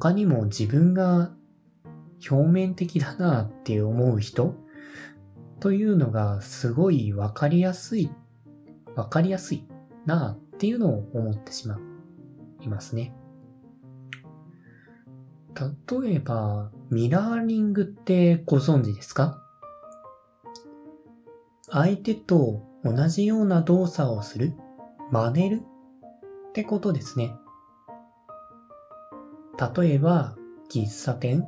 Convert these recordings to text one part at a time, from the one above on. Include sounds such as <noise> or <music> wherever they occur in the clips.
他にも自分が表面的だなって思う人というのがすごいわかりやすい、わかりやすいなっていうのを思ってしまいますね。例えば、ミラーリングってご存知ですか？相手と同じような動作をする、真似るってことですね。例えば、喫茶店、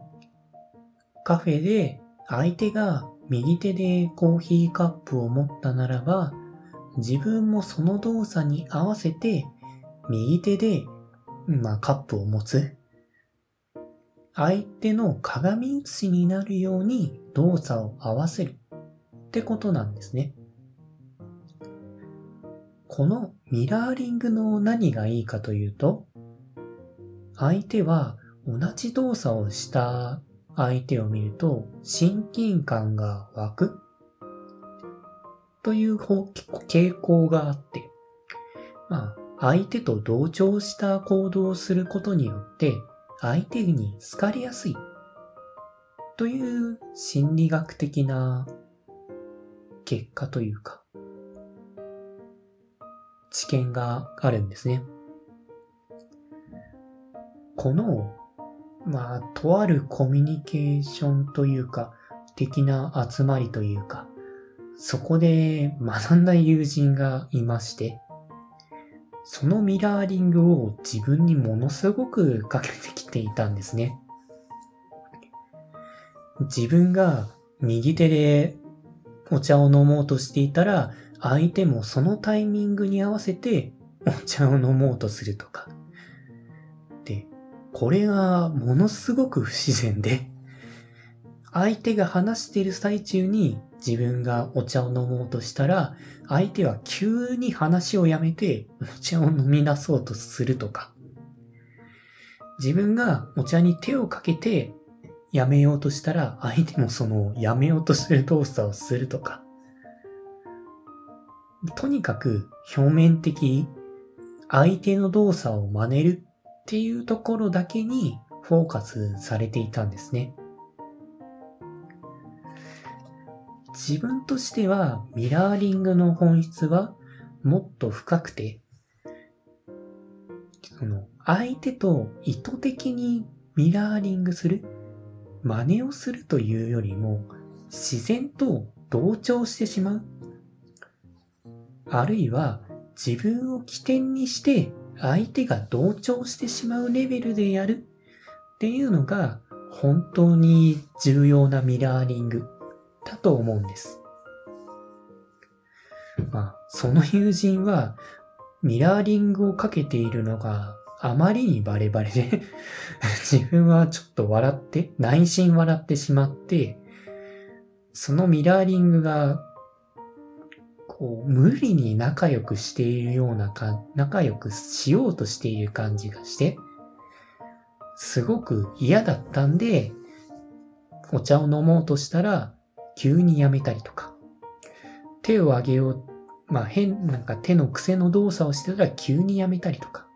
カフェで相手が右手でコーヒーカップを持ったならば、自分もその動作に合わせて、右手で、まあ、カップを持つ。相手の鏡写しになるように動作を合わせるってことなんですね。このミラーリングの何がいいかというと、相手は同じ動作をした相手を見ると親近感が湧く。という傾向があって、まあ、相手と同調した行動をすることによって相手に好かれやすい。という心理学的な結果というか、知見があるんですね。この、まあ、とあるコミュニケーションというか、的な集まりというか、そこで学んだ友人がいまして、そのミラーリングを自分にものすごくかけてきていたんですね。自分が右手でお茶を飲もうとしていたら、相手もそのタイミングに合わせてお茶を飲もうとするとか。これがものすごく不自然で、相手が話している最中に自分がお茶を飲もうとしたら、相手は急に話をやめてお茶を飲み出そうとするとか、自分がお茶に手をかけてやめようとしたら、相手もそのやめようとする動作をするとか、とにかく表面的、相手の動作を真似る。っていうところだけにフォーカスされていたんですね。自分としてはミラーリングの本質はもっと深くて、その相手と意図的にミラーリングする、真似をするというよりも自然と同調してしまう。あるいは自分を起点にして相手が同調してしまうレベルでやるっていうのが本当に重要なミラーリングだと思うんです。まあ、その友人はミラーリングをかけているのがあまりにバレバレで <laughs> 自分はちょっと笑って、内心笑ってしまって、そのミラーリングが、こう、無理に仲良くしているようなか、仲良くしようとしている感じがして、すごく嫌だったんで、お茶を飲もうとしたら、急にやめたりとか、手を上げよう、まあ変、なんか手の癖の動作をしてたら急にやめたりとか。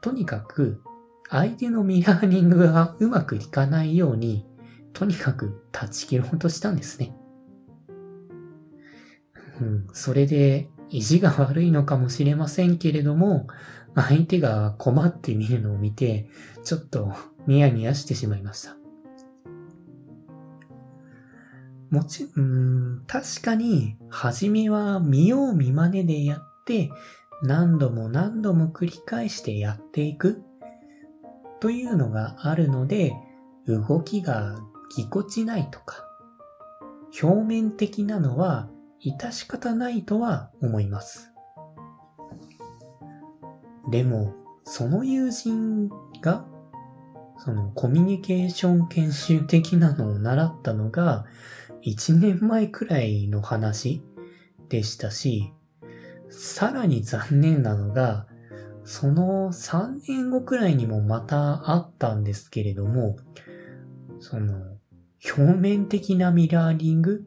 とにかく、相手のミラーリングがうまくいかないように、とにかく断ち切ろうとしたんですね。うん、それで、意地が悪いのかもしれませんけれども、相手が困ってみるのを見て、ちょっとニヤニヤしてしまいました。もち、うん、確かに、初めは見よう見真似でやって、何度も何度も繰り返してやっていくというのがあるので、動きがぎこちないとか、表面的なのは致し方ないとは思います。でも、その友人が、そのコミュニケーション研修的なのを習ったのが、1年前くらいの話でしたし、さらに残念なのが、その3年後くらいにもまたあったんですけれども、その、表面的なミラーリング、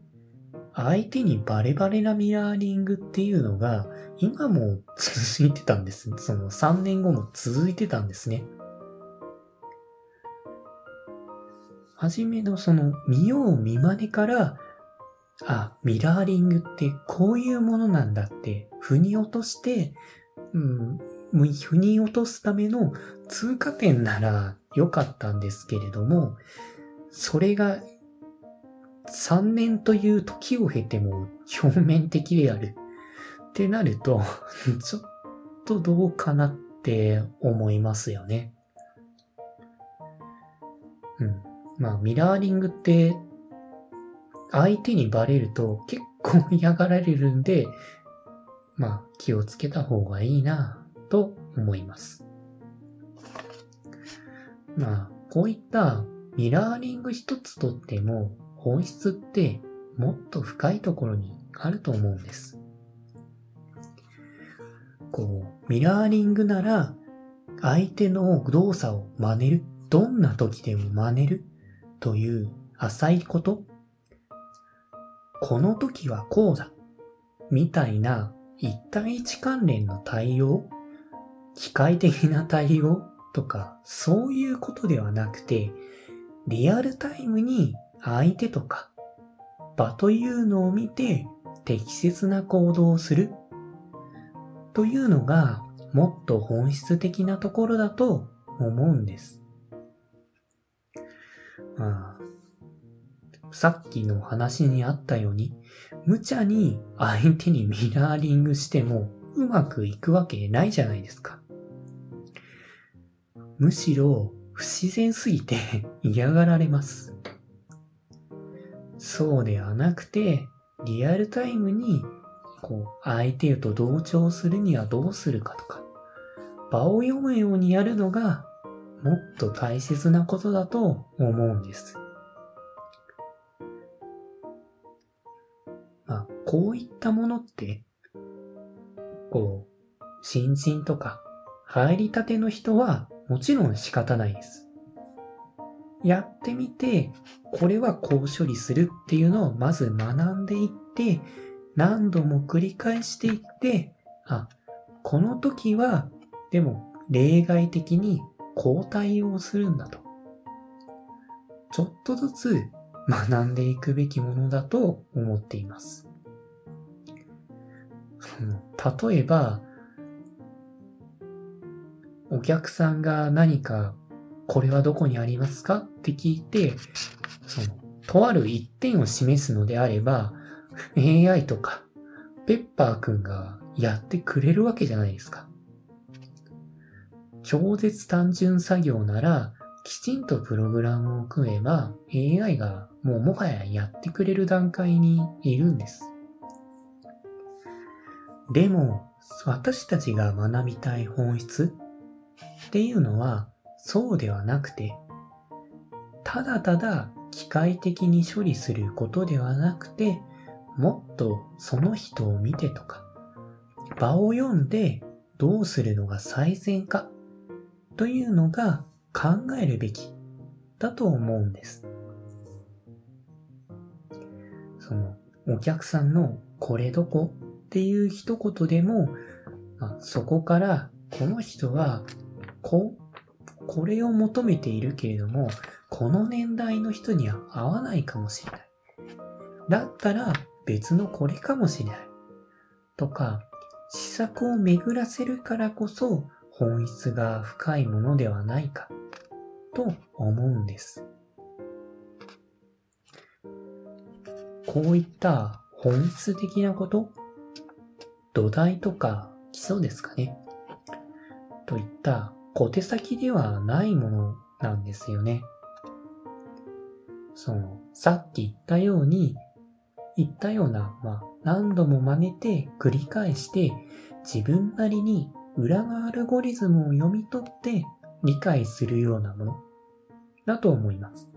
相手にバレバレなミラーリングっていうのが、今も続いてたんです。その3年後も続いてたんですね。はじめのその見よう見まねから、あ、ミラーリングってこういうものなんだって、腑に落として、うん、腑に落とすための通過点なら良かったんですけれども、それが3年という時を経ても表面的であるってなると、<laughs> ちょっとどうかなって思いますよね。うん。まあ、ミラーリングって、相手にバレると結構嫌がられるんで、まあ、気をつけた方がいいなと思います。まあ、こういったミラーリング一つとっても本質ってもっと深いところにあると思うんです。こう、ミラーリングなら相手の動作を真似る。どんな時でも真似るという浅いこと。この時はこうだ。みたいな一対一関連の対応機械的な対応とか、そういうことではなくて、リアルタイムに相手とか場というのを見て適切な行動をするというのがもっと本質的なところだと思うんです。まあ、さっきの話にあったように、無茶に相手にミラーリングしてもうまくいくわけないじゃないですか。むしろ不自然すぎて嫌がられます。そうではなくて、リアルタイムに、こう、相手と同調するにはどうするかとか、場を読むようにやるのが、もっと大切なことだと思うんです。まあ、こういったものって、こう、新人とか、入りたての人はもちろん仕方ないです。やってみて、これはこう処理するっていうのをまず学んでいって、何度も繰り返していって、あ、この時は、でも例外的にこう対応するんだと。ちょっとずつ学んでいくべきものだと思っています。例えば、お客さんが何か、これはどこにありますか？って聞いて、その、とある一点を示すのであれば、AI とか、ペッパーくんがやってくれるわけじゃないですか。超絶単純作業なら、きちんとプログラムを組めば、AI がもうもはややってくれる段階にいるんです。でも、私たちが学びたい本質っていうのは、そうではなくて、ただただ機械的に処理することではなくて、もっとその人を見てとか、場を読んでどうするのが最善かというのが考えるべきだと思うんです。そのお客さんのこれどこっていう一言でも、まあ、そこからこの人はこう、これを求めているけれども、この年代の人には合わないかもしれない。だったら別のこれかもしれない。とか、施策を巡らせるからこそ本質が深いものではないかと思うんです。こういった本質的なこと土台とか基礎ですかね。といった小手先ではないものなんですよね。その、さっき言ったように、言ったような、まあ、何度も真似て繰り返して、自分なりに裏のアルゴリズムを読み取って理解するようなものだと思います。